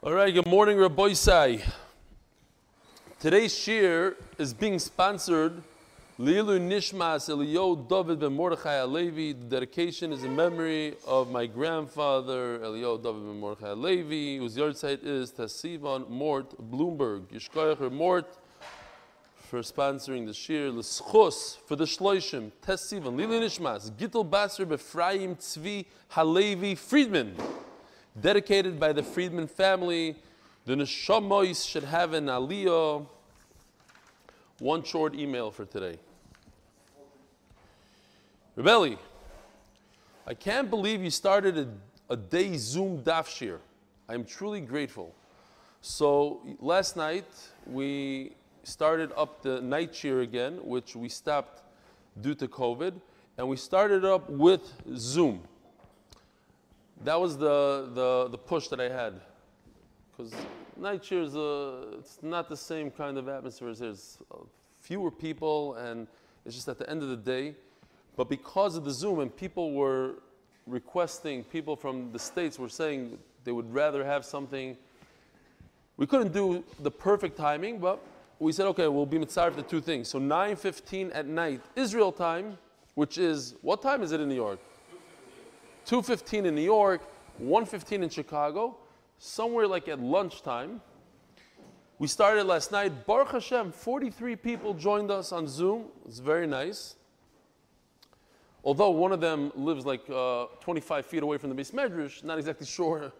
All right, good morning, Rabbi Sai. Today's shir is being sponsored Lilu Nishmas Eliyo David ben Mordechai Alevi. The dedication is in memory of my grandfather Eliyo David ben Mordechai Alevi, whose yahrzeit is Tasivan Mort Bloomberg. Yishkoyacher Mort for sponsoring the shir. L'schus for the shloishim. Tasivan Lilu Nishmas Gittel Basar Befraim Tzvi Halevi Friedman dedicated by the Friedman family. The Neshamois should have an aliyah. One short email for today. Rebelli, I can't believe you started a, a day Zoom daf shir. I'm truly grateful. So last night we started up the night shir again, which we stopped due to COVID, and we started up with Zoom that was the, the, the push that I had. Because night shir is a, it's not the same kind of atmosphere. As there's uh, fewer people, and it's just at the end of the day. But because of the Zoom, and people were requesting, people from the States were saying they would rather have something. We couldn't do the perfect timing, but we said, okay, we'll be mitzvah for two things. So 9.15 at night, Israel time, which is, what time is it in New York? 2.15 in New York, 1.15 in Chicago, somewhere like at lunchtime. We started last night. Baruch Hashem, 43 people joined us on Zoom. It's very nice. Although one of them lives like uh, 25 feet away from the Beis Medrash, not exactly sure.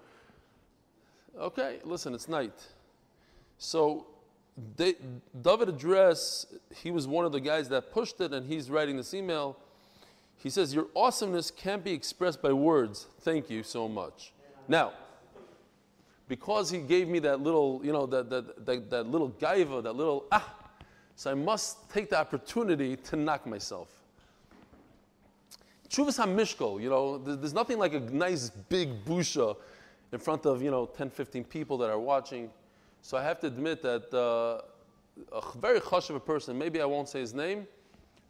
Okay, listen, it's night. So they, David Address, he was one of the guys that pushed it, and he's writing this email. He says, Your awesomeness can't be expressed by words. Thank you so much. Now, because he gave me that little, you know, that, that, that, that little gaiva, that little ah, so I must take the opportunity to knock myself. Chuvas HaMishkol, you know, there's nothing like a nice big busha in front of, you know, 10, 15 people that are watching. So I have to admit that uh, a very chashiv person, maybe I won't say his name,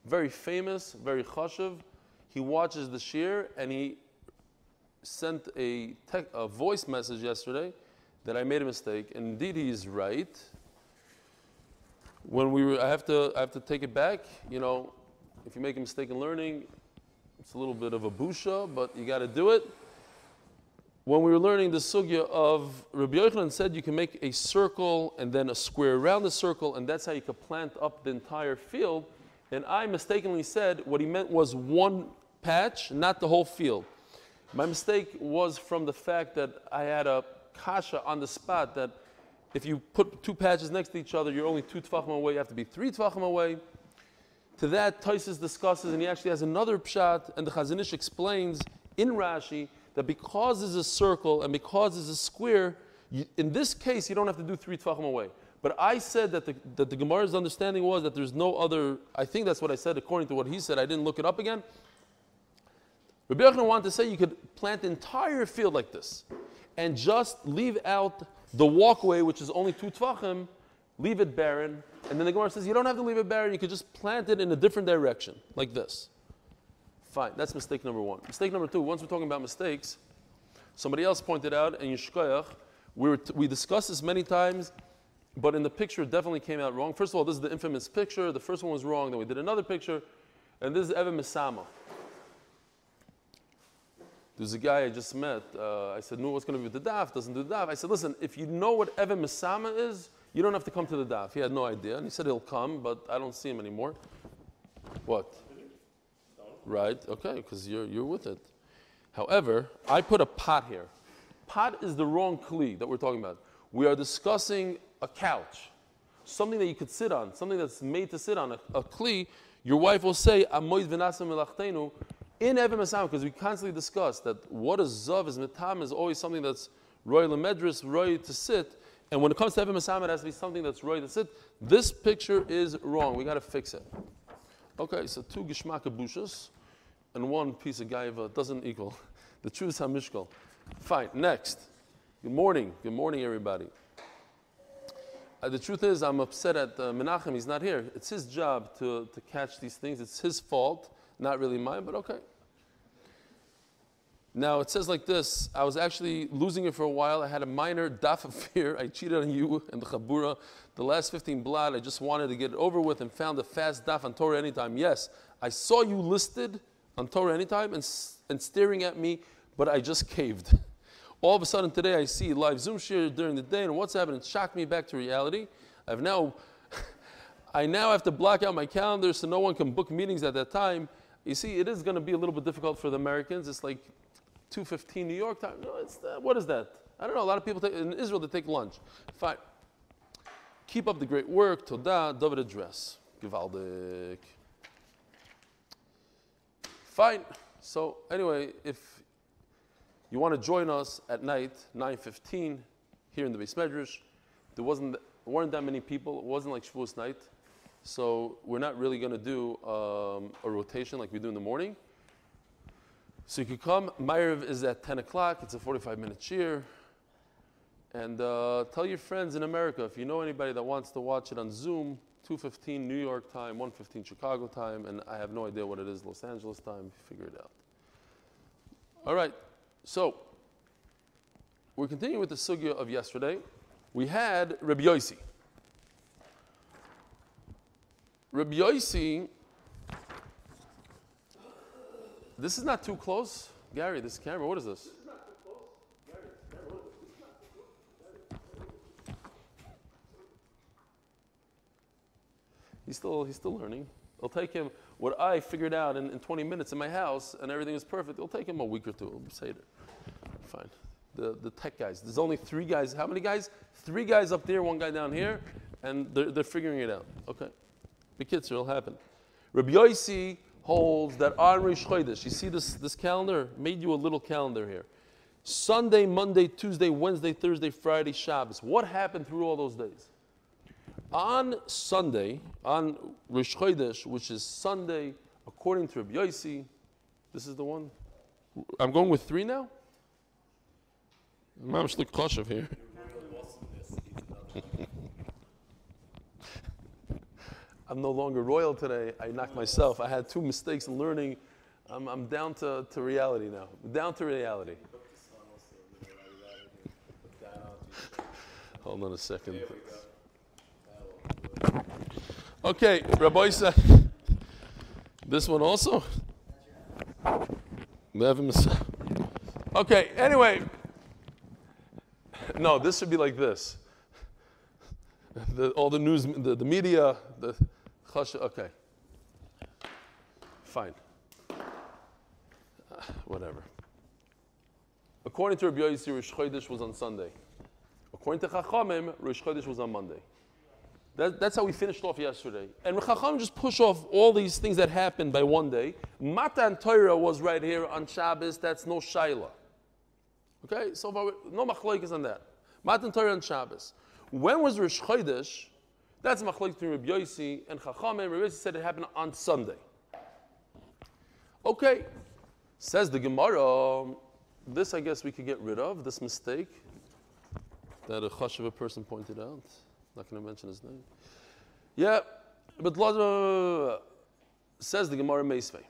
very famous, very chashiv, he watches the shir and he sent a, tech, a voice message yesterday that I made a mistake. And indeed, he is right. When we were, I have to, I have to take it back. You know, if you make a mistake in learning, it's a little bit of a busha, but you got to do it. When we were learning the sugya of Rabbi Yochanan said you can make a circle and then a square around the circle, and that's how you could plant up the entire field. And I mistakenly said what he meant was one patch, not the whole field. My mistake was from the fact that I had a kasha on the spot that if you put two patches next to each other, you're only two tvachim away, you have to be three tvachim away. To that, Taisus discusses, and he actually has another pshat, and the Chazon Ish explains in Rashi that because there's a circle and because there's a square, you, in this case, you don't have to do three tvachim away. But I said that the, that the Gemara's understanding was that there's no other, I think that's what I said according to what he said. I didn't look it up again. Rabbi Yochanan wanted to say you could plant the entire field like this and just leave out the walkway, which is only two tvachim, leave it barren. And then the Gemara says you don't have to leave it barren, you could just plant it in a different direction, like this. Fine, that's mistake number one. Mistake number two, once we're talking about mistakes, somebody else pointed out in Yishkoyach, we, t- we discussed this many times but in the picture it definitely came out wrong. First of all, this is the infamous picture. The first one was wrong. Then we did another picture, and this is Evan Misama. There's a guy I just met. Uh, I said, "No, what's going to be with the daf? Doesn't do the daf." I said, "Listen, if you know what Evan Misama is, you don't have to come to the daf." He had no idea, and he said he'll come, but I don't see him anymore. What? Right? Okay, because you're you're with it. However, I put a pot here. Pot is the wrong kli that we're talking about. We are discussing a couch, something that you could sit on, something that's made to sit on, a, a kli, your wife will say, in Evan Masam, because we constantly discuss that what is Zav is Mitam is always something that's royal medris, royal to sit. And when it comes to Evan Masam, it has to be something that's royal to sit. This picture is wrong. We got to fix it. Okay, so two gishmaka bushas and one piece of gaiva doesn't equal. The truth is hamishkal. Fine, next. Good morning. Good morning, everybody. Uh, the truth is, I'm upset at uh, Menachem. He's not here. It's his job to, to catch these things. It's his fault, not really mine, but okay. Now it says like this. I was actually losing it for a while. I had a minor daf of fear. I cheated on you and the chabura. The last 15 blad, I just wanted to get it over with and found a fast daf on Torah anytime. Yes, I saw you listed on Torah anytime and, and staring at me, but I just caved. All of a sudden today I see live Zoom share during the day and what's happening? It shocked me back to reality. I've now, I now have to block out my calendar so no one can book meetings at that time. You see, it is going to be a little bit difficult for the Americans. It's like 2.15 New York time. No, it's, uh, what is that? I don't know. A lot of people take, in Israel, they take lunch. Fine. Keep up the great work. Toda, David address. Gewaldig. Fine. So anyway, if you want to join us at night, 9.15, here in the Beis Medrash, there wasn't, weren't that many people. It wasn't like Shavuos night. So we're not really going to do um, a rotation like we do in the morning. So you could come. Ma'ariv is at 10 o'clock. It's a 45 minute cheer. And uh, tell your friends in America if you know anybody that wants to watch it on Zoom, 2:15 New York time, 1:15 Chicago time, and I have no idea what it is Los Angeles time. Figure it out. All right. So we're continuing with the sugya of yesterday. We had Rabbi Yossi. Rabbi Yossi this is not too close. Gary, this camera, what is this? He's still, he's still learning. It'll take him what I figured out in, in 20 minutes in my house and everything is perfect. It'll take him a week or two. It'll say it. Fine. The, the tech guys. There's only three guys. How many guys? Three guys up there, one guy down here, and they're, they're figuring it out. Okay. The kids, it'll happen. Rabbi Yossi holds that on Rosh Chodesh, you see this, this calendar? Made you a little calendar here. Sunday, Monday, Tuesday, Wednesday, Thursday, Friday, Shabbos. What happened through all those days? On Sunday, on Rosh Chodesh, which is Sunday, according to Rabbi Yossi, this is the one. I'm going with three now? Mam Shlik Koshev here. I'm no longer royal today. I knocked myself. I had two mistakes in learning. I'm, I'm down to, to reality now. Down to reality. Hold on a second. Okay, Rabbi said this one also. Okay, anyway. No, this should be like this. The, all the news, the, the media, the, Okay. Fine. Uh, whatever. According to Rabbi Yossi, Rosh Chodesh was on Sunday. According to Chachamim, Rosh Chodesh was on Monday. That, that's how we finished off yesterday. And Chachamim just push off all these things that happened by one day. Matan Torah was right here on Shabbos. That's no Shaila. Okay, so far, no machlokes on that. Matan Torah on Shabbos. When was Rosh Chodesh? That's machlok between Rabbi Yossi and Chachamim. Rabbi Yossi said it happened on Sunday. Okay, says the Gemara. This, I guess, we could get rid of this mistake that a chashiva person pointed out. Not going to mention his name. Yeah, but uh, says the Gemara Meisvei.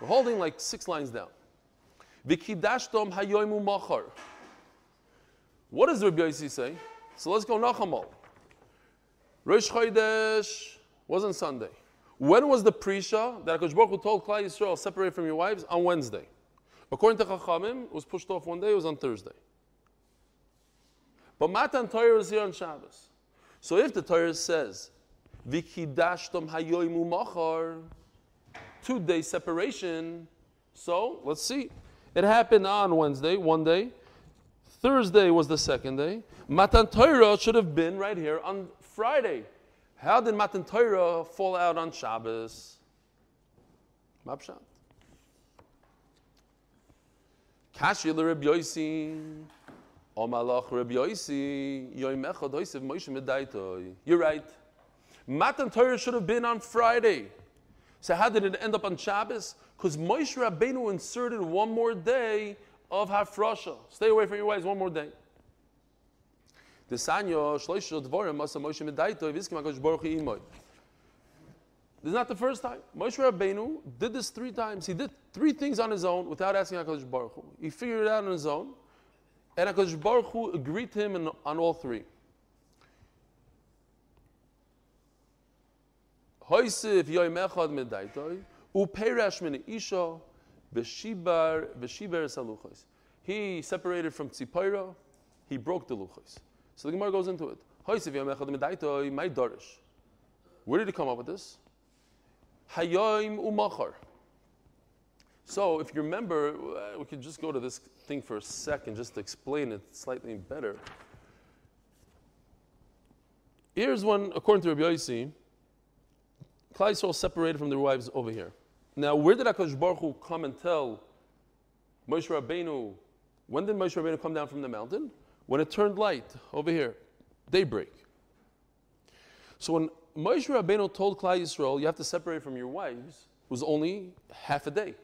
We're holding like six lines down. Vikidashtom hayoimu machar. What does Rabbi Yossi say? So let's go Nachamal. Rosh Chodesh wasn't Sunday. When was the Prisha that HaKadosh Baruch told Klal Yisrael, separate from your wives? On Wednesday. According to Chachamim, it was pushed off one day, it was on Thursday. But Matan Torah is here on Shabbos. So if the Torah says, Vikidashtom hayoimu machar, two day separation, so let's see. It happened on Wednesday, one day. Thursday was the second day. Matan Torah should have been right here on Friday. How did Matan Torah fall out on Shabbos? Mabshat. Kashi. Omalach Rabbi Yossi. Yoim Echad Medaitoi. You're right. Matan Torah should have been on Friday. So how did it end up on Shabbos? Because Moshe Rabbeinu inserted one more day of Hafrasha. Stay away from your wives one more day. The Sanyo Masa Moshe Medaito Viskim Baruch Imoy. This is not the first time. Moshe Rabbeinu did this three times. He did three things on his own without asking HaKadosh Baruch Hu. He figured it out on his own, and HaKadosh Baruch Hu agreed to him in, on all three. Min v'shibar, v'shibar saluchos. He separated from Tzipora, he broke the luchos. So the Gemara goes into it. Where did he come up with this? So, if you remember, uh, we could just go to this thing for a second just to explain it slightly better. Here's one, according to Rabbi Yossi, Klal Yisrael separated from their wives over here. Now, where did Akash Baruch Hu come and tell Moshe Rabbeinu? When did Moshe Rabbeinu come down from the mountain? When it turned light over here, daybreak. So when Moshe Rabbeinu told Klal Yisrael, you have to separate from your wives, it was only half a day.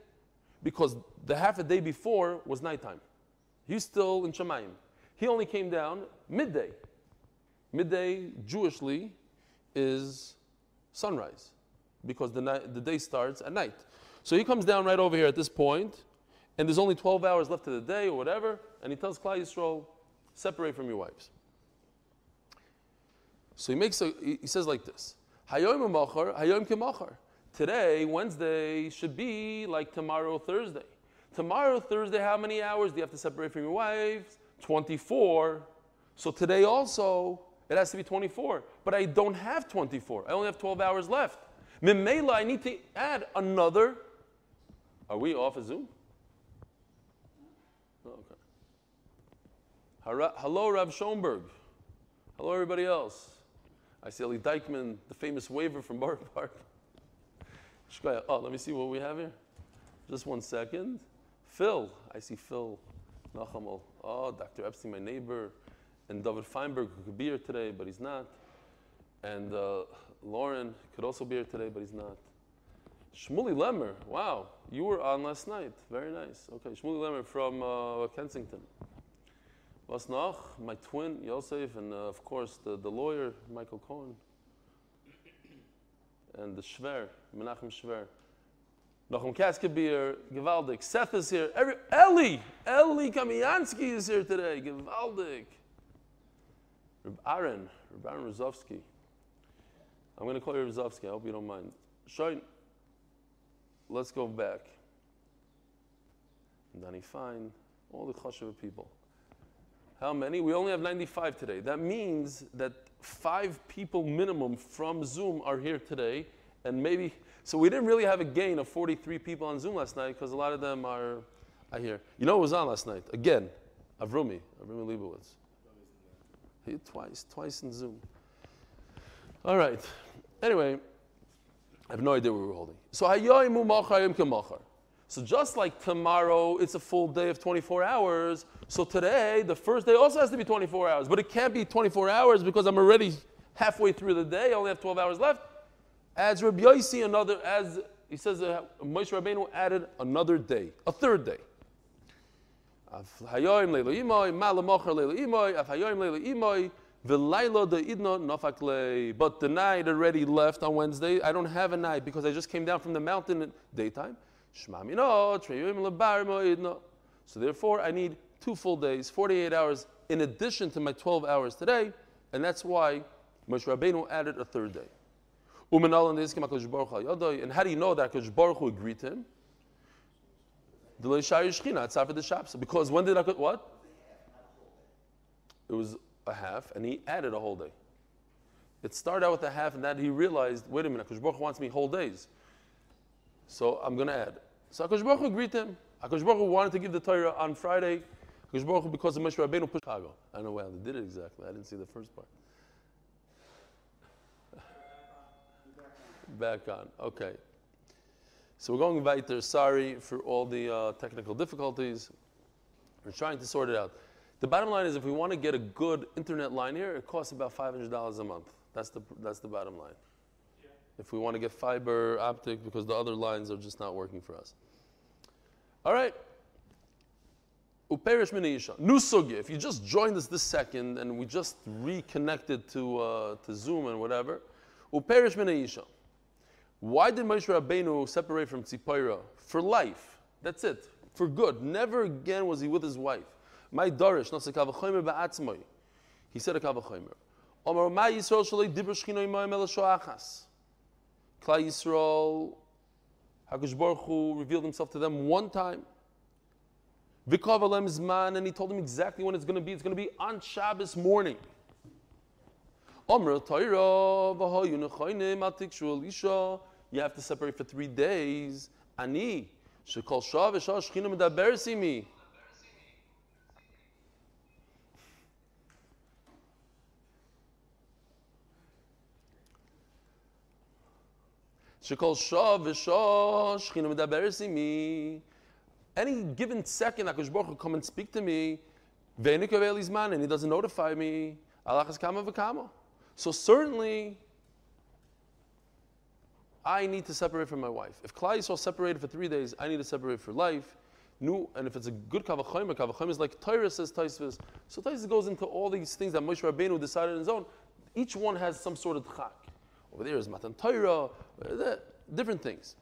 Because the half a day before was nighttime. He's still in Shemayim. He only came down midday. Midday, Jewishly, is sunrise. Because the, night, the day starts at night. So he comes down right over here at this point, and there's only 12 hours left of the day or whatever, and he tells Klal Yisrael, separate from your wives. So he makes a, he says like this: Hayom machar, hayom kemachar. Today, Wednesday, should be like tomorrow, Thursday. Tomorrow, Thursday, how many hours do you have to separate from your wives? 24. So today also, it has to be 24. But I don't have 24. I only have 12 hours left. Mimela, I need to add another. Are we off of Zoom? Oh, okay. Hello, Rav Schoenberg. Hello, everybody else. I see Eli Dykman, the famous waiver from Borough Park. Oh, let me see what we have here. Just one second. Phil, I see Phil Nachamol. Oh, Dr. Epstein, my neighbor, and David Feinberg, who could be here today, but he's not. And uh, Lauren could also be here today, but he's not. Shmuley Lemmer, wow, you were on last night. Very nice. Okay, Shmuley Lemmer from uh, Kensington. Noch? My twin, Yosef, and uh, of course the, the lawyer, Michael Cohen. And the Shver, Menachem Shver. Nachum Kaskabir, Gewaldik. Seth is here. Every, Eli! Eli Kamiansky is here today. Gewaldik. Reb Aaron, Reb Aaron Rozovsky. I'm going to call you Rozovsky. I hope you don't mind. Shoin, let's go back. Danny Fine, all the Choshev people. How many? We only have 95 today. That means that five people minimum from Zoom are here today, and maybe so we didn't really have a gain of 43 people on Zoom last night because a lot of them are, I hear. You know who was on last night? Again, Avrumi, Avrumi Leibowitz. He twice, twice in Zoom. All right. Anyway, I have no idea what we were holding. So. So just like tomorrow, it's a full day of 24 hours. So today, the first day also has to be 24 hours. But it can't be 24 hours because I'm already halfway through the day. I only have 12 hours left. As Rabbi Yossi another, as he says, uh, Moshe Rabbeinu added another day, a third day. But the night already left on Wednesday. I don't have a night because I just came down from the mountain at daytime. So therefore, I need two full days, 48 hours, in addition to my 12 hours today, and that's why Moshe Rabbeinu added a third day. And how do you know that Hakadosh Baruch Hu agreed to him? Because when did I what? It was a half, and he added a whole day. It started out with a half, and then he realized, wait a minute, Hakadosh Baruch Hu wants me whole days. So I'm going to add. So Akash Baruch Hu agreed to him. Akash Baruch Hu wanted to give the Torah on Friday. Akash Baruch Hu, because of Moshe Rabbeinu, pushed Chicago. I don't know why they did it exactly. I didn't see the first part. Back on. Okay. So we're going weiter. Sorry for all the uh, technical difficulties. We're trying to sort it out. The bottom line is if we want to get a good internet line here, it costs about $500 a month. That's the, that's the bottom line if we want to get fiber optic because the other lines are just not working for us. All right. Uperish Minayisha. New sugya. If you just joined us this second and we just reconnected to, uh, to Zoom and whatever, Uperish Minayisha. Why did Moshe Rabbeinu separate from Tzipora? For life. That's it. For good. Never again was he with his wife. My darish. He said a kavachomer. Omar ma Yisrael shalei dibra shchino imayim el shoachas. Klal Yisrael, Hakadosh Baruch Hu revealed himself to them one time. Vikav alem zman, and he told them exactly when it's going to be. It's going to be on Shabbos morning. Omar Torah. You have to separate for three days. Ani shekol shah v'shah shchina medaber Shekol shah v'shah shchina medaber simi. Any given second, Hakadosh Baruch Hu come and speak to me, ve'enik man, and he doesn't notify me. Alachas kama v'kama. So certainly, I need to separate from my wife. If Klal Yisrael separated for three days, I need to separate for life. New, and if it's a good kavachomer, kavachomer is like Torah says Taisvis. So Taisvis goes into all these things that Moshe Rabbeinu decided on his own. Each one has some sort of chak. Over there is Matan Torah, uh, different things.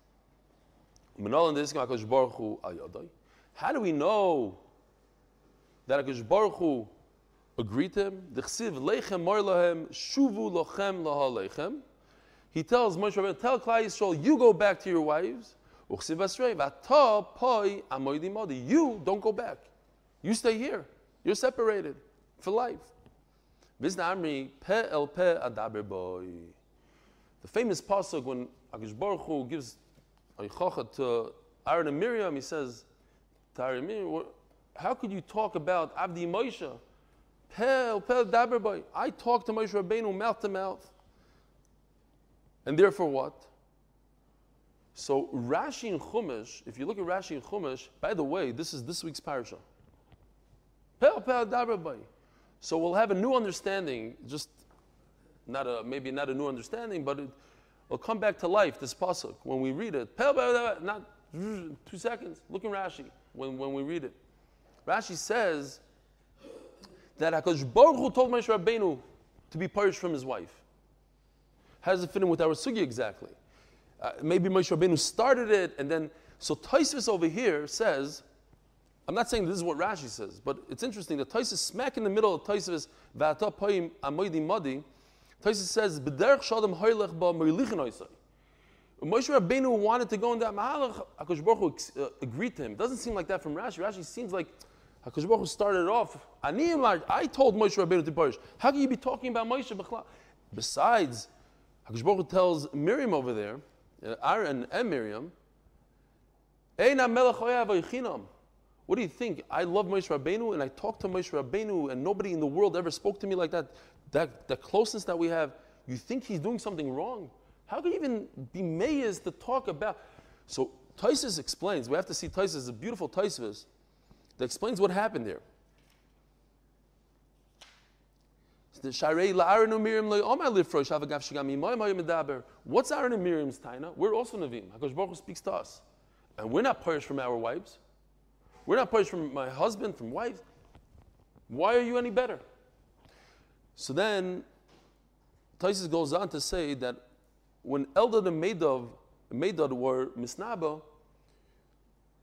How do we know that Akash Baruch Hu agreed to him? He tells Moshe Rabbeinu, tell Klal Yisrael, you go back to your wives. You don't go back. You stay here. You're separated for life. The famous pasuk when Akish Baruch Hu gives Aychacha to Aaron and Miriam, he says Aaron Miriam, how could you talk about Abdi Moshe? Pel, pel, daberboy. I talk to Moshe Rabbeinu mouth to mouth. And therefore what? So Rashi and Chumash, if you look at Rashi and Chumash, by the way, this is this week's parasha. Pel, pel, daberboy. So we'll have a new understanding, just not a maybe not a new understanding, but it will come back to life. This pasuk when we read it, not two seconds. Look in Rashi when, when we read it. Rashi says that Hakadosh Baruch Hu told Moshe Rabbeinu to be purged from his wife. How does it fit in with our sugya exactly? Uh, maybe Moshe Rabbeinu started it, and then so Taisvis over here says, I'm not saying this is what Rashi says, but it's interesting that Taisvis smack in the middle of Taisvis Vata Poim Amoidi Madi. Taisvis says, "B'derech Shadam Hoylech Ba Merlichin Oisai." Moshe Rabbeinu wanted to go in that mahalach. Hakadosh Baruch Hu uh, agreed to him. It doesn't seem like that from Rashi. Rashi seems like Hakadosh Baruch Hu started off. I told Moshe Rabbeinu to perish. How can you be talking about Moshe Bechla? Besides, Hakadosh Baruch Hu tells Miriam over there, uh, Aaron and Miriam, what do you think? I love Moshe Rabbeinu and I talk to Moshe Rabbeinu and nobody in the world ever spoke to me like that. That the closeness that we have, you think he's doing something wrong? How can you even be mayas to talk about? So Taisus explains, we have to see Taisus, a beautiful Taisus, that explains what happened there. What's Aaron and Miriam's taina? We're also Navim. Hakadosh Baruch Hu speaks to us. And we're not punished from our wives. We're not punished from my husband, from wives. Why are you any better? So then, Taisus goes on to say that when Eldad and Medad, Medad were misnaba,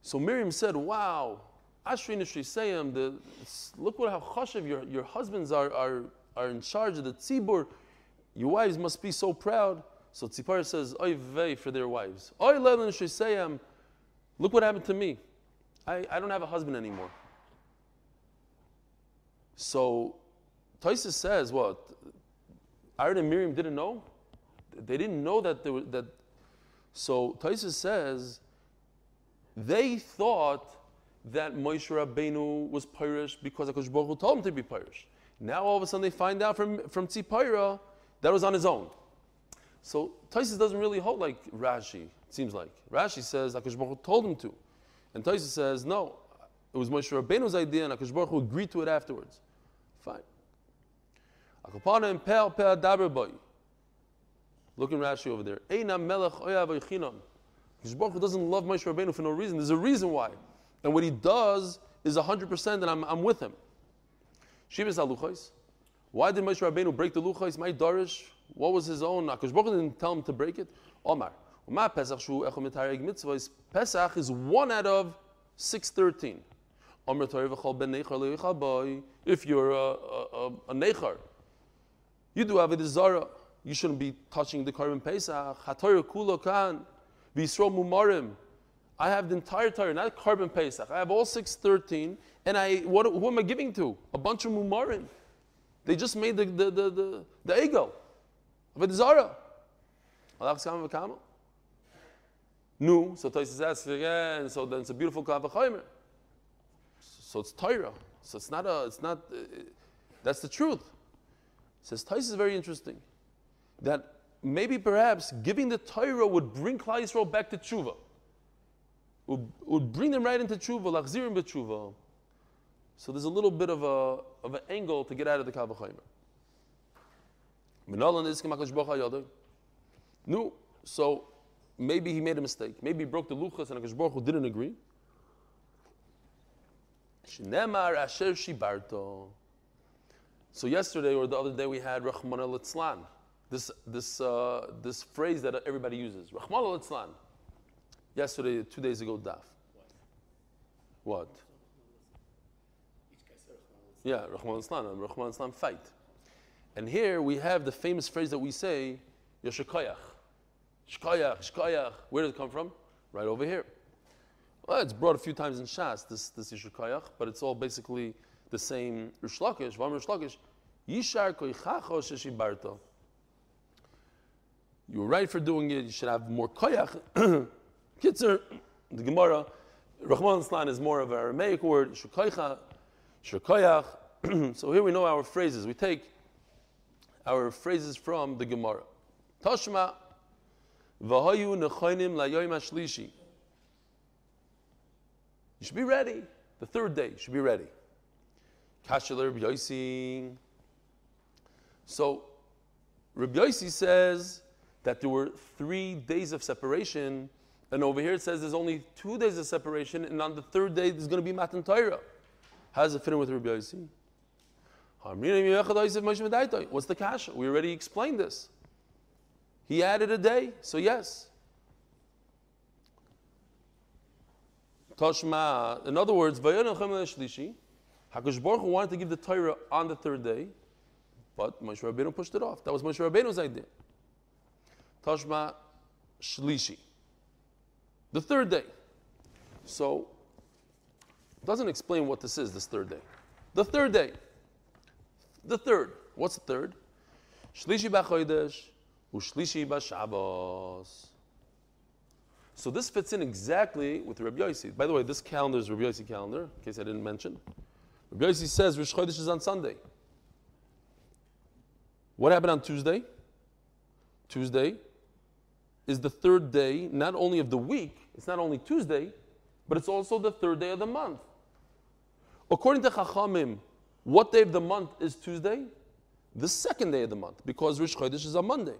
so Miriam said, Wow, Ashri Nishrisayim, the look what how chashav your, your husbands are, are, are in charge of the tzibur. Your wives must be so proud. So Tzipar says, Oy vey for their wives. Oy lelan Nishrisayim, look what happened to me. I, I don't have a husband anymore. So Taisa says, what? Aaron and Miriam didn't know? They didn't know that there was, that. So Taisa says they thought that Moshe Rabbeinu was Pirish because Hakadosh Baruch Hu told him to be Pirish. Now all of a sudden they find out from from Tzipora that was on his own. So Taisus doesn't really hold like Rashi. It seems like Rashi says Hakadosh Baruch Hu told him to, and Taisus says no, it was Moshe Rabbeinu's idea, and Hakadosh Baruch Hu agreed to it afterwards. Fine. And Pel Pel Rashi over there. Eina melech oyav doesn't love Moshe Rabbeinu for no reason. There's a reason why. And what he does is 100% and I'm, I'm with him. Shivas aluchais. Why did Moshe Rabbeinu break the luchais? My darish, what was his own? Baruch didn't tell him to break it. Omar. Ma Pesach shu mitareg Pesach is one out of six thirteen. Omer Torah v'chol ben nechar le'yichal boy. If you're a, a, a, a nechar, you do avodah zara. You shouldn't be touching the korban Pesach. Mumarim. I have the entire Torah, not korban Pesach. I have all six thirteen, and I what, who am I giving to? A bunch of mumarim. They just made the the the the, the egel. Avodah zara. Alach skam v'kama. Nu, so Tosis asks again, so then it's a beautiful Kavachomer. So it's Torah. So it's not a, it's not, uh, that's the truth. Says Tais is very interesting. That maybe perhaps giving the Torah would bring Klal Yisrael back to tshuva. Would, would bring them right into tshuva, lachzirim b'tshuva. So there's a little bit of a of an angle to get out of the Kavachomer. No, so maybe he made a mistake. Maybe he broke the luchas and Akash Baruch Hu didn't agree. So yesterday or the other day we had Rahman al This this uh, this phrase that everybody uses. Rahman al Yesterday, two days ago, daf. What? Yeah, Rahman al and Rahman al fight. And here we have the famous phrase that we say, Yoshakoyach. Shkoyach, Shkoyach. Where does it come from? Right over here. Well, it's brought a few times in Shas, this, this Yishkoyach, but it's all basically the same Reish Lakish, Vam Reish Lakish. Yishar koichacho sheshibarto. You were right for doing it. You should have more koyach. Kitzer, the Gemara, Rahman Islan is more of an Aramaic word. Shukoycha, Shukoyach. So here we know our phrases. We take our phrases from the Gemara. Tashma, V'hoyu nechoinim layoyim hashlishi. You should be ready. The third day, you should be ready. Kasher Rabbi Yossi. So, Rabbi Yossi says that there were three days of separation, and over here it says there's only two days of separation, and on the third day there's going to be Matan Torah. How does it fit in with Rabbi Yossi? What's the kasha? We already explained this. He added a day, so yes. Toshma, in other words, Hakadosh Baruch Hu wanted to give the Torah on the third day, but Moshe Rabbeinu pushed it off. That was Moshe Rabbeinu's idea. Tashma Shlishi, the third day. So, doesn't explain what this is. This third day, the third day, the third. What's the third? Shlishi b'chodesh Ushlishi b'Shabbos. So this fits in exactly with Rabbi Yossi. By the way, this calendar is Rabbi Yossi calendar, in case I didn't mention. Rabbi Yossi says Rosh Chodesh is on Sunday. What happened on Tuesday? Tuesday is the third day, not only of the week, it's not only Tuesday, but it's also the third day of the month. According to Chachamim, what day of the month is Tuesday? The second day of the month, because Rosh Chodesh is on Monday.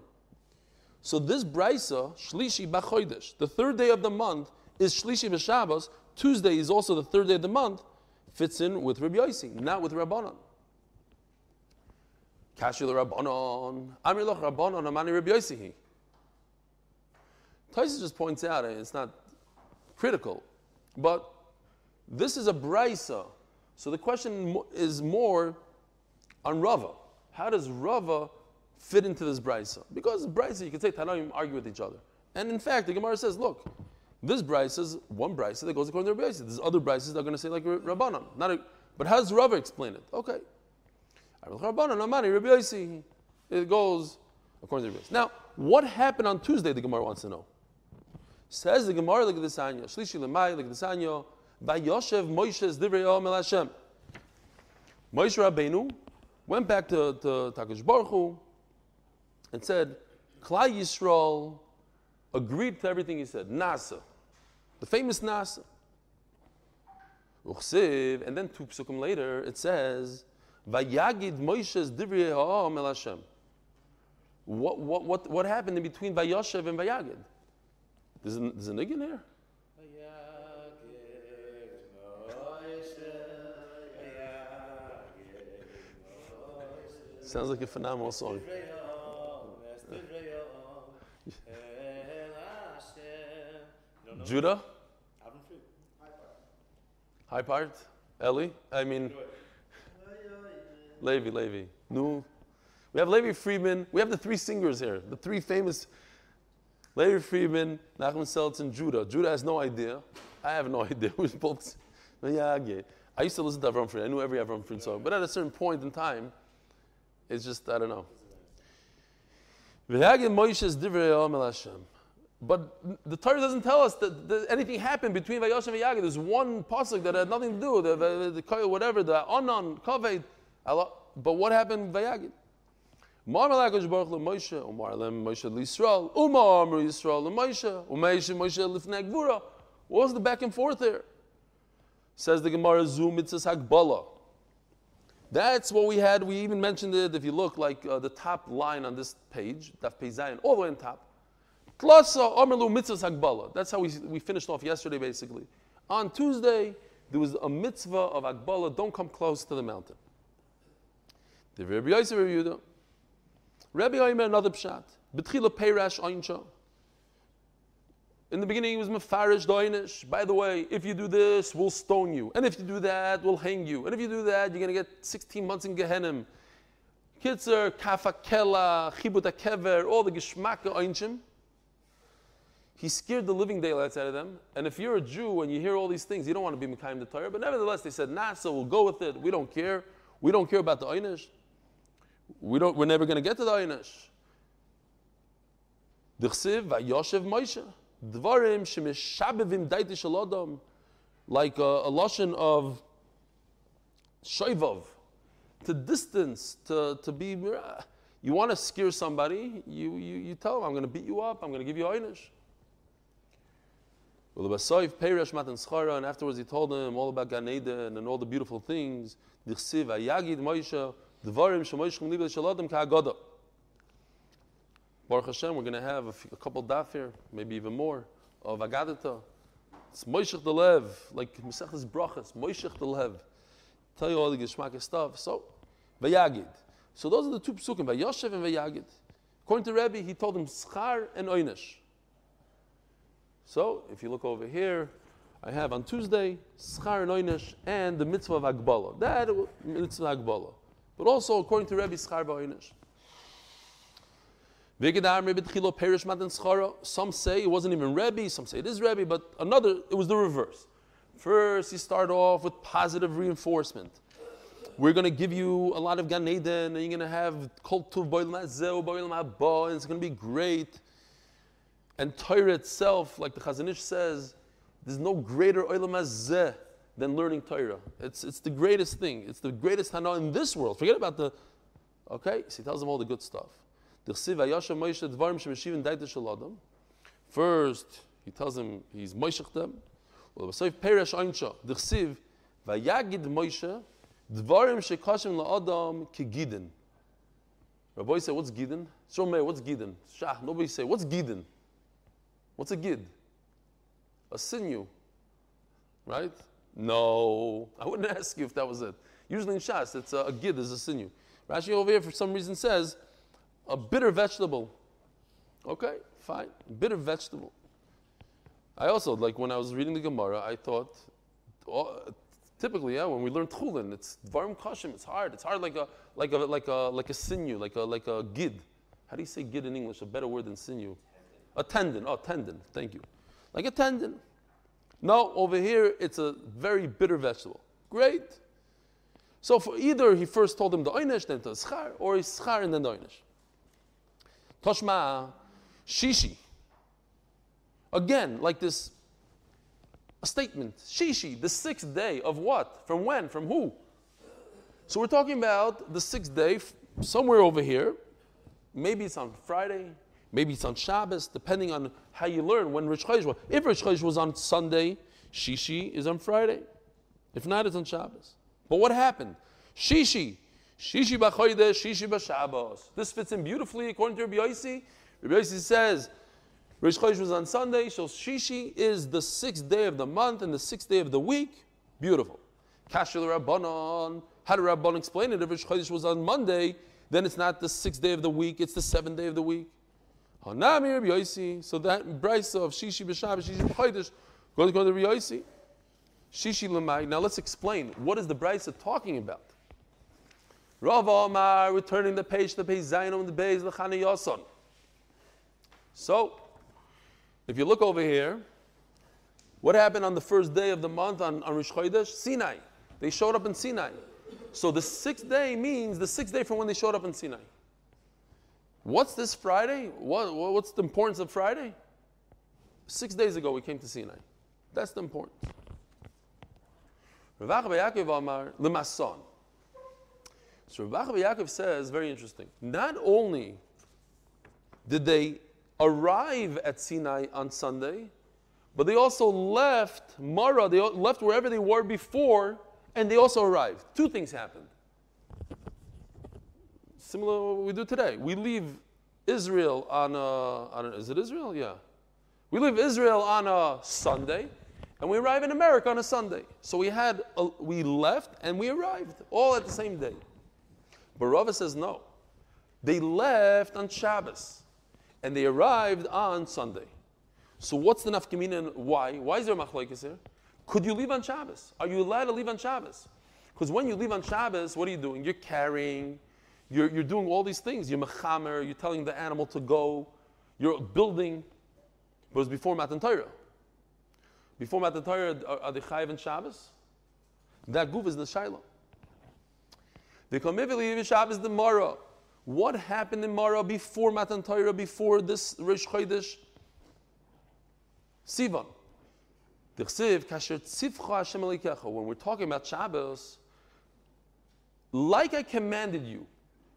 So this brisa, Shlishi Bachoidesh, the third day of the month is Shlishi B'Shabbos. Tuesday is also the third day of the month. Fits in with Rabbi Yossi, not with Rabbanon. Kashil Rabbanon, Amir Loch Rabbanon, Amani Rabbi Yossi. Tyson just points out, and it's not critical, but this is a brisa. So the question is more on Rava. How does Rava fit into this brisa? Because brisa, you can say Tanaim argue with each other. And in fact, the Gemara says, look, this brisa is one brisa that goes according to Rabbi Yossi. There's other brises that are going to say like Rabbanan. Not a, but how does Rava explain it? Okay. Rabbanan, Amani, Rabbi Yossi. It goes according to Rabbi. Now, what happened on Tuesday, the Gemara wants to know. Says the Gemara, look at this anyo. Shlishi lemai, look at this anyo. Vayoshev Moshe's divrei el Hashem. Moshe Rabbeinu went back to, to Takash Baruch Hu, and said, Klal Yisrael agreed to everything he said. Nasa, the famous Nasa. Uchsiv, and then two psukim later, it says, Vayagid Moshe's divrei ha'am el Hashem. What, what, what, what happened in between Vayoshev and Vayagid? There's a, there's a nigga in here? Sounds like a phenomenal song. Judah? High part? Eli? I mean, Levi, Levi. No. We have Levi Friedman. We have the three singers here, the three famous Levi Friedman, Nachman Seltz, and Judah. Judah has no idea. I have no idea who's both. I used to listen to Avram Fried. I knew every Avram Fried song. But at a certain point in time, it's just, I don't know. But the Torah doesn't tell us that, that anything happened between Vayosh and Vayagid. There's one pasuk that had nothing to do, the, the, the whatever, the Anon, Kaved. But what happened with Vayagid? Mar Malakosh Baruch Moshe, Umar Lem Moshe Yisrael, Umar Amr Yisrael Moshe, Umeish Moshe Lifnei Gvura. What was the back and forth there? Says the Gemara Zum Mitzvah Hagbala. That's what we had. We even mentioned it. If you look, like uh, the top line on this page, Daf Peizayin, all the way on top. That's how we, we finished off yesterday, basically. On Tuesday, there was a mitzvah of Hagbala. Don't come close to the mountain. The Yosef Rabbi Rabbi Omer, another pshat. In the beginning, he was Mefarish Doinish. By the way, if you do this, we'll stone you. And if you do that, we'll hang you. And if you do that, you're going to get 16 months in Gehenim. Kitzer, Kafakela, Chibut Kever, all the Geschmacke Einshim. He scared the living daylights out of them. And if you're a Jew and you hear all these things, you don't want to be Mekayim the Torah. But nevertheless, they said, nah, so we'll go with it. We don't care. We don't care about the Einish. We don't, we're never going to get to the Einish. Moshe. Dvarim. Like a, a lashon of shoivov. To distance, to, to be... You want to scare somebody, you, you, you tell them, I'm going to beat you up, I'm going to give you Einish. Well, the Basoif Peresh Matan Schara, and afterwards he told him all about Gan Eden and all the beautiful things. D'chsiv ayagid Moshe. Dvarim shemoish chum libel shalodem ka'agoda. Baruch Hashem, we're going to have a, few, a couple daf here, maybe even more, of Agadita. It's Moishech the Lev, like Mesechus Brachas, Moishech the Lev. Tell you all the Geshmak stuff. So, Vayagid. So those are the two psukim, Vayoshev and Vayagid. According to Rebbe, he told him Schar and Oynish. So, if you look over here, I have on Tuesday Schar and Oynish and the mitzvah of Agbala. That mitzvah Agbala but also according to Rebbe Schar Ba'inish. Some say it wasn't even Rebbe, some say it is Rebbe, but another, it was the reverse. First, you start off with positive reinforcement. We're going to give you a lot of Gan Eden, and you're going to have Kol Tuv Boilam Boilam and it's going to be great. And Torah itself, like the Chazon Ish says, there's no greater Oilam Hazeh than learning Torah. It's, it's the greatest thing. It's the greatest Hana in this world. Forget about the, okay? So he tells them all the good stuff. First, he tells them he's Moishech them. Peresh Einsha. D'chsiv, vayagid Moshe, dvarim shekashim la'adam kegidin. Rabbi said, what's gidin? Shomei, what's gidin? Shah, nobody say, what's gidin? What's a gid? A sinew, right? No, I wouldn't ask you if that was it. Usually in Shas, it's a, a gid, is a sinew. Rashi over here, for some reason, says a bitter vegetable. Okay, fine, bitter vegetable. I also, like when I was reading the Gemara, I thought, oh, typically, yeah, when we learn Tchulin, it's Varim Kashim, it's hard. It's hard like a, like a, like a, like a sinew, like a, like a gid. How do you say gid in English? A better word than sinew. A tendon. Oh, tendon. Thank you. Like a tendon. No, over here it's a very bitter vegetable. Great. So for either he first told him the einish, then the schar, or he schar and then the einish. Toshma, shishi. Again, like this, a statement. Shishi, the sixth day of what? From when? From who? So we're talking about the sixth day, somewhere over here. Maybe it's on Friday, Maybe it's on Shabbos, depending on how you learn when Rosh Chodesh was. If Rosh Chodesh was on Sunday, Shishi is on Friday. If not, it's on Shabbos. But what happened? Shishi, Shishi b'chodesh, Shishi b'Shabbos. This fits in beautifully according to Rabbi Yossi. Rabbi Yossi says Rosh Chodesh was on Sunday, so Shishi is the sixth day of the month and the sixth day of the week. Beautiful. Kashil Rabbanon. How did Rabbanon explain it? If Rosh Chodesh was on Monday, then it's not the sixth day of the week, it's the seventh day of the week. Hanami Rabbi Yosi. So that brisa of Shishi b'Shabbos, Shishi b'Chodesh, goes to Rabbi Yosi. Shishi l'mai. Now let's explain. What is the brisa talking about? Rav Omar returning the page the page Zayin on the base l'chana Yoson. So, if you look over here, what happened on the first day of the month on, on Chodesh? Sinai. They showed up in Sinai. So the sixth day means the sixth day from when they showed up in Sinai. What's this Friday? What, what's the importance of Friday? Six days ago we came to Sinai. That's the importance. Rav Yaakov Amar Limason. So Rav Yaakov says, very interesting. Not only did they arrive at Sinai on Sunday, but they also left Mara, they left wherever they were before, and they also arrived. Two things happened. Similar to what we do today. We leave Israel on a, on a, is it Israel? Yeah. We leave Israel on a Sunday, and we arrive in America on a Sunday. So we had, a, we left and we arrived all at the same day. But Rava says no. They left on Shabbos, and they arrived on Sunday. So what's the nafkamina and why? Why is there a machlekes here? Could you leave on Shabbos? Are you allowed to leave on Shabbos? Because when you leave on Shabbos, what are you doing? You're carrying, you're, you're doing all these things. You're mechamer, you're telling the animal to go, you're building. But it's before Matan Torah. Before Matan Torah, are, are they chayiv and Shabbos? That goof is the Shiloh. The Komivili Shabbos the Mara. What happened in Mara before Matan Torah, before this Rish Chodesh? Sivan. When we're talking about Shabbos, like I commanded you.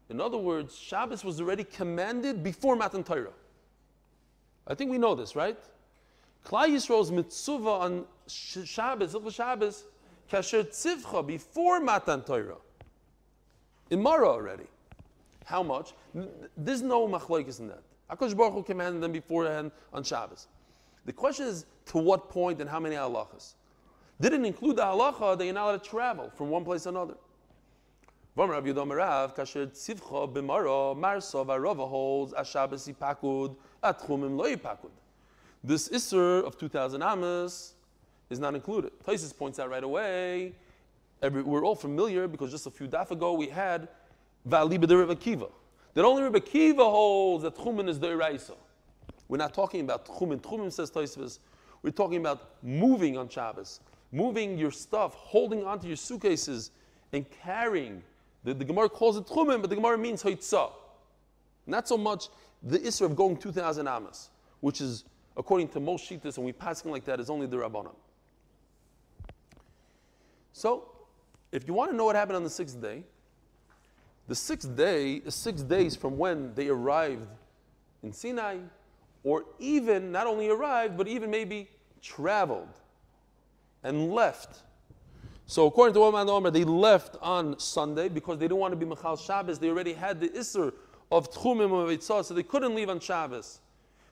In other words, Shabbos was already commanded before Matan Torah. I think we know this, right? Klai Yisrael's mitzvah on Shabbos, Hilchah Shabbos, kasher tzivcha, before Matan Torah. In Mara already. How much? There's no machlokes in that. Akash Baruch Hu commanded them beforehand on Shabbos. The question is to what point and how many halachas. Didn't include the halacha that you're not allowed to travel from one place to another. Rabbi Yudom kasher tzivcha b'mara marsa v'arava holds ashabas yipakud atchumim lo yipakud. This isser of 2,000 amas is not included. Taisus points out right away. Every, we're all familiar because just a few daf ago we had Vali B'der Akiva. That only Rebbe Kiva holds that Chumin is the Iraisa. We're not talking about Tchumim. Tchumim says Taisvis. We're talking about moving on Shabbos, moving your stuff, holding onto your suitcases, and carrying. The, the Gemara calls it Tchumim, but the Gemara means Haitzah. Not so much the Isra of going 2,000 Amas, which is, according to most Shitas, and we passing like that, is only the Rabbanah. So, if you want to know what happened on the sixth day, the sixth day is six days from when they arrived in Sinai or even not only arrived, but even maybe traveled and left. So according to Oman Omer, they left on Sunday because they didn't want to be Machal Shabbos. They already had the Isser of Tchumim of Eitzah, so they couldn't leave on Shabbos.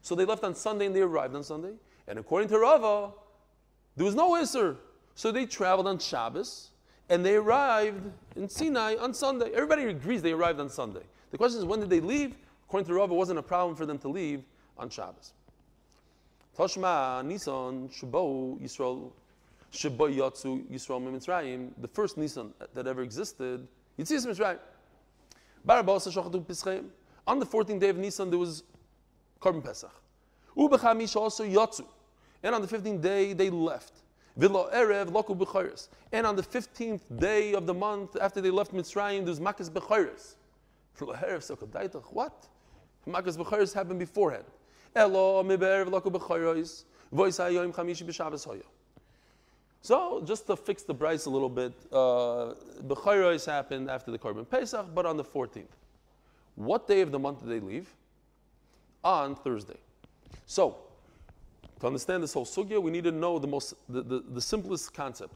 So they left on Sunday and they arrived on Sunday. And according to Rava, there was no Isser. So they traveled on Shabbos and they arrived in Sinai on Sunday. Everybody agrees they arrived on Sunday. The question is, when did they leave? According to Rava, it wasn't a problem for them to leave on Shabbos. Toshma Nisan Shabo Yisrael Yatsu Yisrael Mitzrayim, the first Nisan that ever existed, Yitzis Mitzrayim. On the 14th day of Nisan, there was Korban Pesach. Ubechamish also Yatsu. And on the 15th day, they left. Villa Erev Loku Bechoris. And on the 15th day of the month, after they left Mitzrayim, there's Makas Bechoris. What? Makas Bechoris happened beforehand. Elo b'chayrois, voice hayoim chamishi. So, just to fix the price a little bit, uh, happened after the Korban Pesach, but on the 14th. What day of the month did they leave? On Thursday. So, to understand this whole sugya, we need to know the, most, the, the, the simplest concept.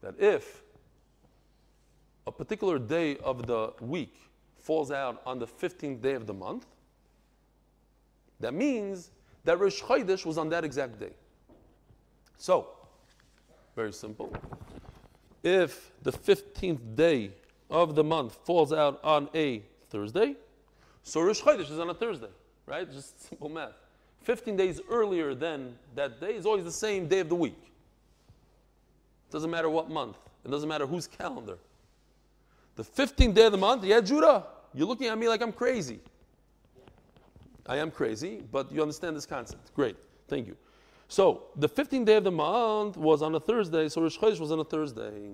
That if a particular day of the week falls out on the 15th day of the month, that means that Rosh Chodesh was on that exact day. So, very simple. If the 15th day of the month falls out on a Thursday, So Rosh Chodesh is on a Thursday, right? Just simple math. 15 days earlier than that day is always the same day of the week. It Doesn't matter what month. It doesn't matter whose calendar. The 15th day of the month, yeah, Judah, you're looking at me like I'm crazy. I am crazy, but you understand this concept. Great. Thank you. So the 15th day of the month was on a Thursday, so Rosh Chodesh was on a Thursday.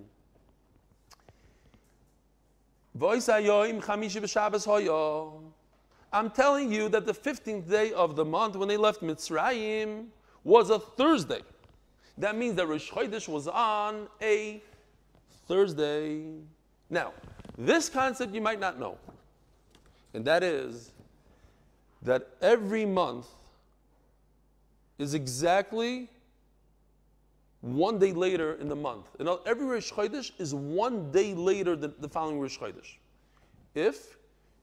I'm telling you that the 15th day of the month when they left Mitzrayim was a Thursday. That means that Rosh Chodesh was on a Thursday. Now, this concept you might not know, and that is that every month is exactly one day later in the month. And every Rosh Chodesh is one day later than the following Rosh Chodesh. If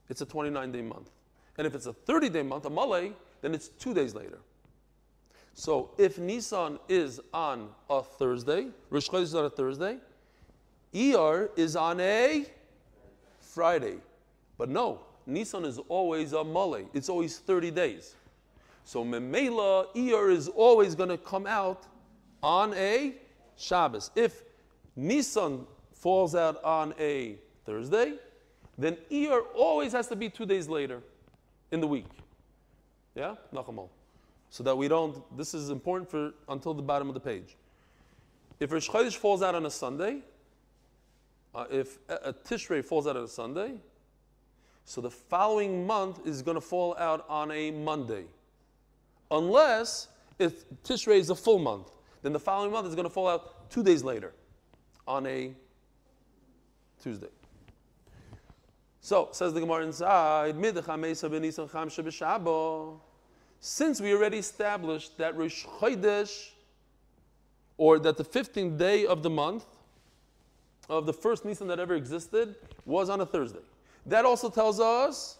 it's a 29 day month. And if it's a 30 day month, a Malay, then it's two days later. So if Nisan is on a Thursday, Rosh Chodesh is on a Thursday, Iyar is on a Friday. But no, Nisan is always a Malay. It's always 30 days. So Memela, Iyar is always going to come out on a Shabbos. If Nisan falls out on a Thursday, then Iyar always has to be two days later in the week. Yeah? Nachamal. So that we don't, this is important for until the bottom of the page. If Rosh Chodesh falls out on a Sunday, uh, if a, a Tishrei falls out on a Sunday, so the following month is going to fall out on a Monday. Unless if Tishrei is a full month, then the following month is going to fall out two days later on a Tuesday. So, says the Gemara inside, since we already established that Rosh Chodesh, or that the 15th day of the month, of the first Nisan that ever existed, was on a Thursday. That also tells us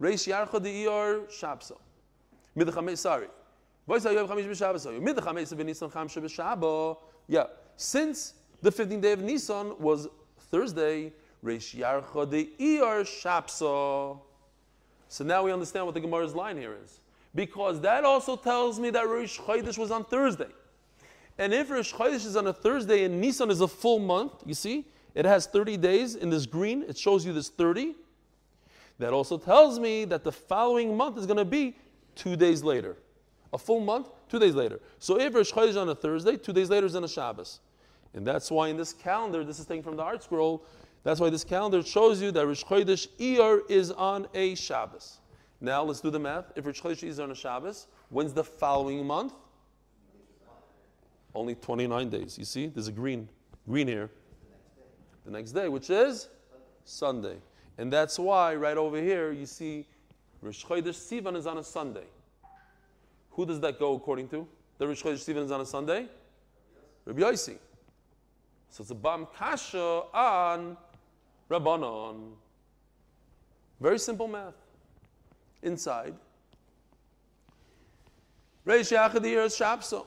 Reish Yarcha Shabso. Sorry. Yeah, since the 15th day of Nisan was Thursday, Reish Yarcha De'iyar Shapso. So now we understand what the Gemara's line here is. Because that also tells me that Rosh Chodesh was on Thursday. And if Rosh Chodesh is on a Thursday and Nisan is a full month, you see, it has 30 days in this green, it shows you this 30. That also tells me that the following month is going to be two days later. A full month, two days later. So if Rosh Chodesh on a Thursday, two days later is on a Shabbos. And that's why in this calendar, this is taken from the ArtScroll, that's why this calendar shows you that Rosh Chodesh Iyar is on a Shabbos. Now let's do the math. If Rosh Chodesh is on a Shabbos, when's the following month? Only 29 days. You see, there's a green, green here. The next day, which is Sunday. And that's why right over here you see Rosh Chodesh Sivan is on a Sunday. Who does that go according to? The Rosh Chodesh Sivan is on a Sunday? Rabbi Yossi. So it's a Bam Kasha on Rabbanon. Very simple math. Inside. Reish Yachadir is Shapso.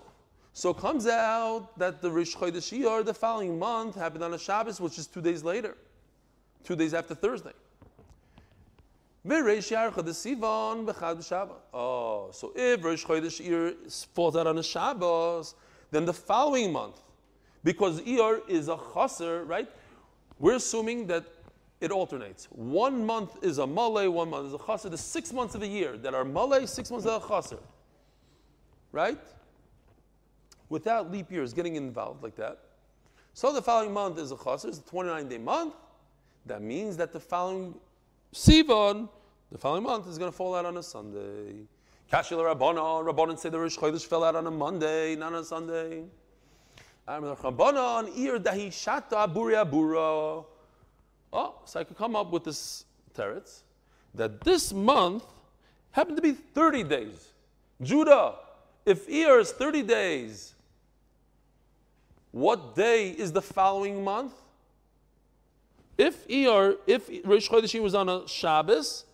So it comes out that the Rish Chodesh the following month, happened on a Shabbos, which is two days later, two days after Thursday. Oh, so if Rish Chodesh Iyar falls out on a Shabbos, then the following month, because Iyar is a chaser, right? We're assuming that it alternates. One month is a Malay, one month is a chaser. The six months of the year that are Malay, six months are a chaser. Right? without leap years getting involved like that. So the following month is a chaser, it's a 29 day month. That means that the following Sivan, the following month, is going to fall out on a Sunday. Kashil Rabbanon, Rabbanon say the Rosh Chodesh fell out on a Monday, not on a Sunday. Rabbanon, Ir Dahi Shata Buria Bura. Oh, so I could come up with this teretz that this month happened to be 30 days. Judah, if Iyar is 30 days, what day is the following month? If Iyar, if Rosh Chodesh was on a Shabbos,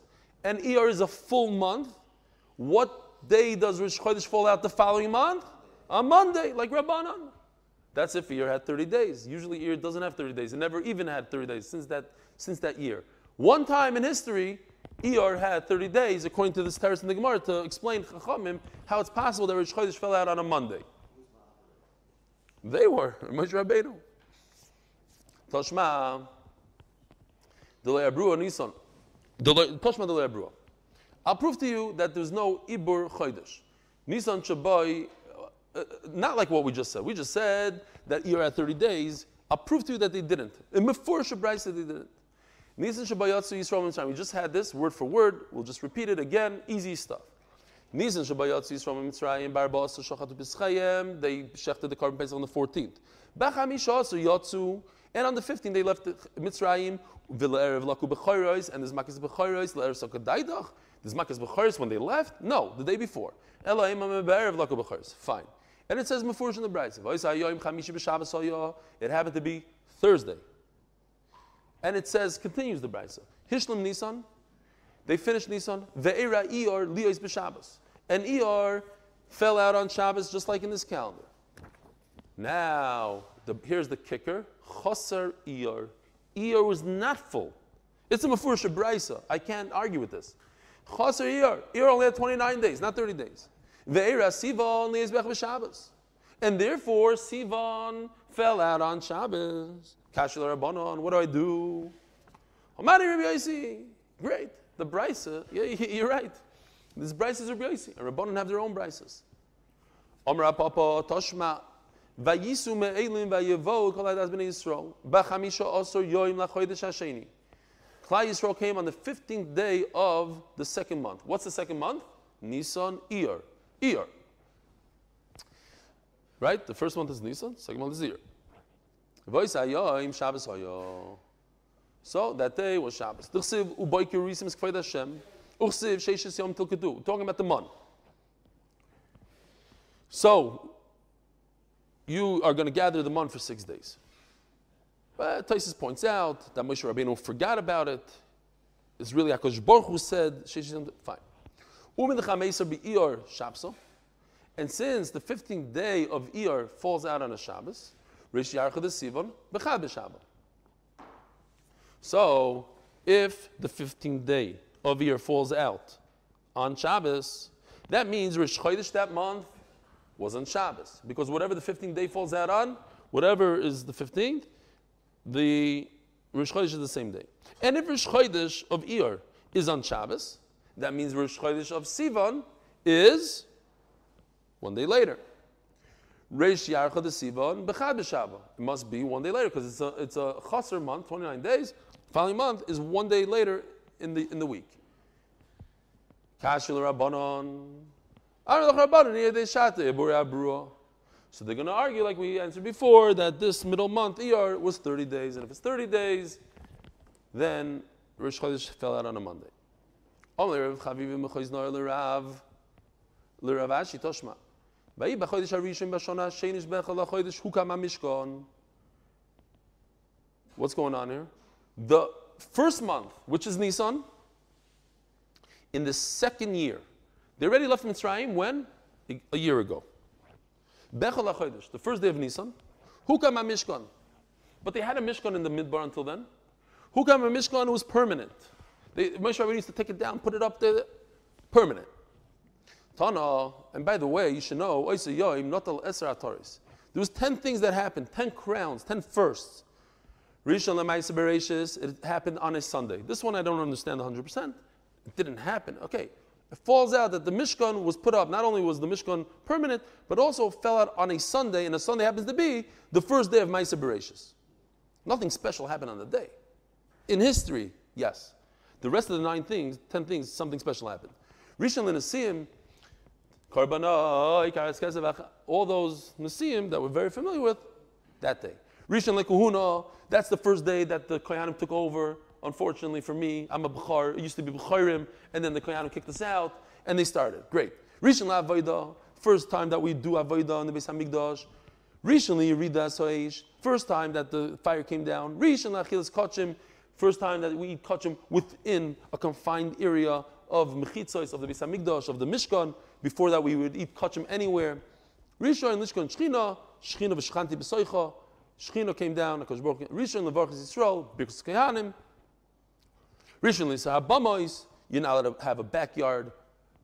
and Iyar is a full month, what day does Rosh Chodesh fall out the following month? On Monday, like Rabbanan. That's if Iyar had 30 days. Usually Iyar doesn't have 30 days. It never even had 30 days since that, since that year. One time in history, Iyar had 30 days, according to this terrace in the Gemara, to explain Chachamim how it's possible that Rosh Chodesh fell out on a Monday. They were Moshe Rabbeinu. Toshma, Nisan. Toshma Delay. I'll prove to you that there's no Ibur Chodesh. Nisan Shabai, uh, uh, not like what we just said. We just said that Iyar had 30 days. I'll prove to you that they didn't. And before Shabrai said they didn't. Nisan Shabayatsu Yisrael Mitzrayim. We just had this word for word. We'll just repeat it again. Easy stuff. Nisan Shabayatsu Yisrael Mitzrayim. Barbas Shachatu Pischayim. They shechted the Korban Pesach on the 14th. Bachamisha Yatsu. And on the 15th they left Mitzrayim. Laku Bechayros. And there's Makis Sakadaidach. There's Makis Bechayros when they left? No, the day before. Fine. And it says Mefurish in the Bride. It happened to be Thursday. And it says, continues the Brisa. Hishlam Nisan, they finished Nisan. Ve'era Ior Liois b'Shabbos. And Ior fell out on Shabbos just like in this calendar. Now, the, here's the kicker. Chosar Ior. Ior was not full. It's a Mefurish Brisa. I can't argue with this. Chosar Ior. Ior only had 29 days, not 30 days. Ve'era Sivan Liois b'Shabbos. And therefore, Sivan fell out on Shabbos. Kashil Rabbanon, what do I do? Omani Rabbi Yossi. Great. The Brisa, yeah, you're right. This Brisa is Rabbi Yossi. And Rabbanon have their own Brisas. Omra Papa Toshma. Vayisu me'elim vayevo kol hadas b'nei Yisrael. B'chamisha osor yoim lachodesh hasheni. Klal Yisrael came on the 15th day of the second month. What's the second month? Nisan Iyar. Iyar. Right? The first month is Nisan, second month is Iyar. So that day was Shabbos. Talking about the month. So you are going to gather the month for six days. But Taisus points out that Moshe Rabbeinu forgot about it. It's really Akash Baruch who said, fine. And since the 15th day of Iyar falls out on a Shabbos, Rish Yarcha Sivan. So, if the 15th day of year falls out on Shabbos, that means Rish Chodesh that month was on Shabbos. Because whatever the 15th day falls out on, whatever is the 15th, the Rish Chodesh is the same day. And if Rish Chodesh of Iyar is on Shabbos, that means Rish Chodesh of Sivan is one day later. Reish Yarcha the Sivan Bechad. It must be one day later because it's a it's a chaser month, 29 days. Following month is one day later in the in the week. Kashil Rabbanon. So they're going to argue, like we answered before, that this middle month, Iyar, was 30 days. And if it's 30 days, then Rosh Chodesh fell out on a Monday. What's going on here? The first month, which is Nisan, in the second year, they already left Mitzrayim when? A year ago. Bechol HaChodesh, the first day of Nisan, Hukam Mishkan. But they had a Mishkan in the Midbar until then. Hukam Mishkan was permanent. They, Moshe Rabbeinu used to take it down, put it up there, permanent. Tana, and by the way, you should know, there was 10 things that happened, 10 crowns, 10 firsts. Rishon Lemaisa it happened on a Sunday. This one I don't understand 100%. It didn't happen. Okay. It falls out that the Mishkan was put up, not only was the Mishkan permanent, but also fell out on a Sunday, and a Sunday happens to be the first day of Maisa Bereshis. Nothing special happened on the day. In history, yes. The rest of the nine things, ten things, something special happened. Rishon Lenasim, all those Nasiim that we're very familiar with that day. Rishon LeKuhuna, that's the first day that the Koyanim took over. Unfortunately for me, I'm a Bukhar, it used to be Bukharim, and then the Koyanim kicked us out, and they started. Great. Rishon LaAvodah, first time that we do Avodah in the Beis HaMikdash. Recently, you read the Asoish, first time that the fire came down. Rishon LaAchilas Kachim, first time that we eat Kachim within a confined area of Mechitzos, of the Beis HaMikdash, of the Mishkan. Before that, we would eat kachim anywhere. Rishon Lishkon Shchina, Shchina v'Shchanti b'Soicha. Shchina came down, Hakadosh Baruch Rishon Levarchas Yisrael, Birkus Rishon Lisa Habamois, you're not allowed to have a backyard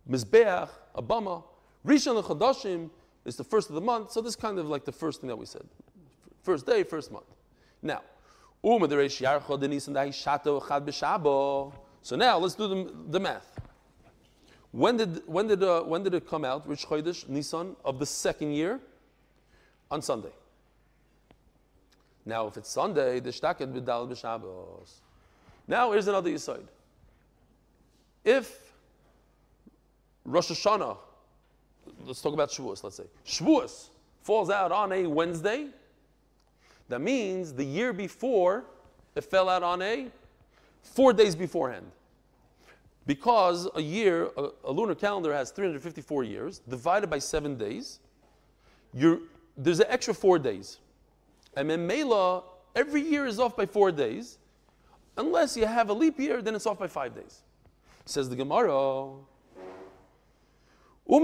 Mizbeach, a Bama. Rishon Chodashim is the first of the month, so this is kind of like the first thing that we said. First day, first month. Now, so now let's do the, the math. When did, when, did, uh, when did it come out, Rish Chodesh, Nisan, of the second year? On Sunday. Now, if it's Sunday, the shtaket b'dal b'Shabbos. Now, here's another aside. If Rosh Hashanah, let's talk about Shavuos, let's say. Shavuos falls out on a Wednesday, that means the year before it fell out on a four days beforehand. Because a year, a, a lunar calendar has 354 years, divided by seven days, there's an extra four days. And then Mela, every year is off by four days. Unless you have a leap year, then it's off by five days. Says the Gemara. If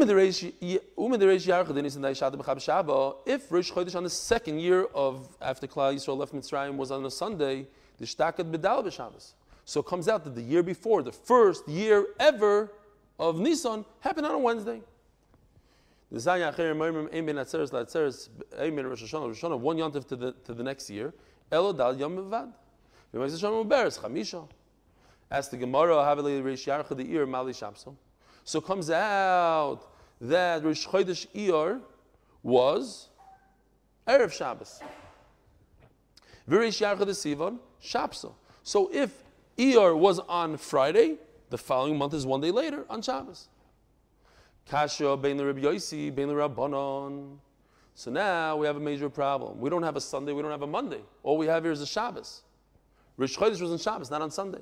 Rosh Chodesh on the second year of after Klal Yisrael left Mitzrayim was on a Sunday, the shtakad bedal b'Shabbos. So it comes out that the year before, the first year ever of Nisan, happened on a Wednesday. One yontif to the to the next year. Elo Dal Yom Mevad. Ask the Gemara. So it comes out that Rosh Chodesh Iyar was Erev Shabbos. Yarcha the Sivan Shapso. So if Iyar was on Friday, the following month is one day later on Shabbos. Kasha Rabbi Yosi Rabbanon. So now we have a major problem. We don't have a Sunday, we don't have a Monday. All we have here is a Shabbos. Rish Chodesh was on Shabbos, not on Sunday.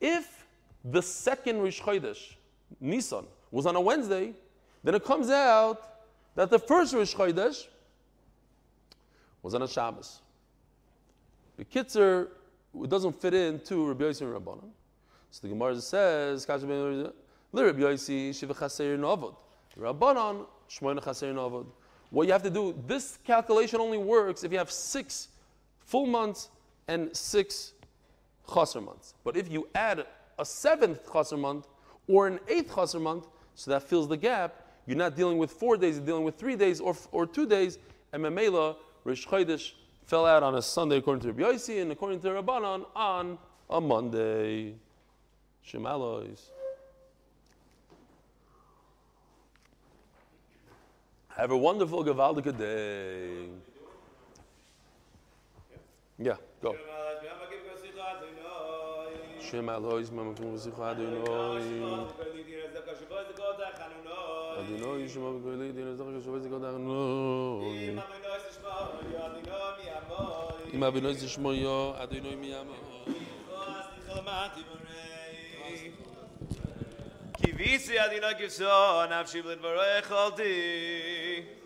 If the second Rish Chodesh, Nisan, was on a Wednesday, then it comes out that the first Rish Chodesh was on a Shabbos. The Kitzer, it doesnent fit into Rabbi Yossi and Rabbanon. So the Gemara says, L'Rabbi Yossi shiva chaser novod. Rabbanon shmoyna chaser novod. What you have to do, this calculation only works if you have six full months and six chaser months. But if you add a seventh chaser month or an eighth chaser month, so that fills the gap, you're not dealing with four days, you're dealing with three days or, or two days, and Memela, Rish Chodesh, fell out on a Sunday according to Rabbi Yossi, and according to Rabbanon, on a Monday. Shemalois. Have a wonderful, gewaldige day. Yeah, go. שמע לאיז מאמע קומט זי קוה דוי נוי אדי נוי שמע בגולי די נזר קש שובז גוד אר נוי אימא בי נוי שמע יא אדי נוי מי אמא כי ויסי אדי נוי קיסו נפשי בלי דברי חלטי אדי נוי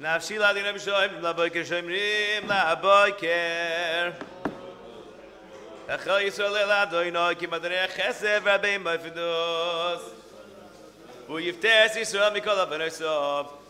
נפשי לה דינה בשוים, לבויקר שאומרים לבויקר. אחר ישראל אל אדוי נוי, כי מדרי החסב רבים בפדוס. יפדוס. הוא יפתס ישראל מכל אבנוי סוף.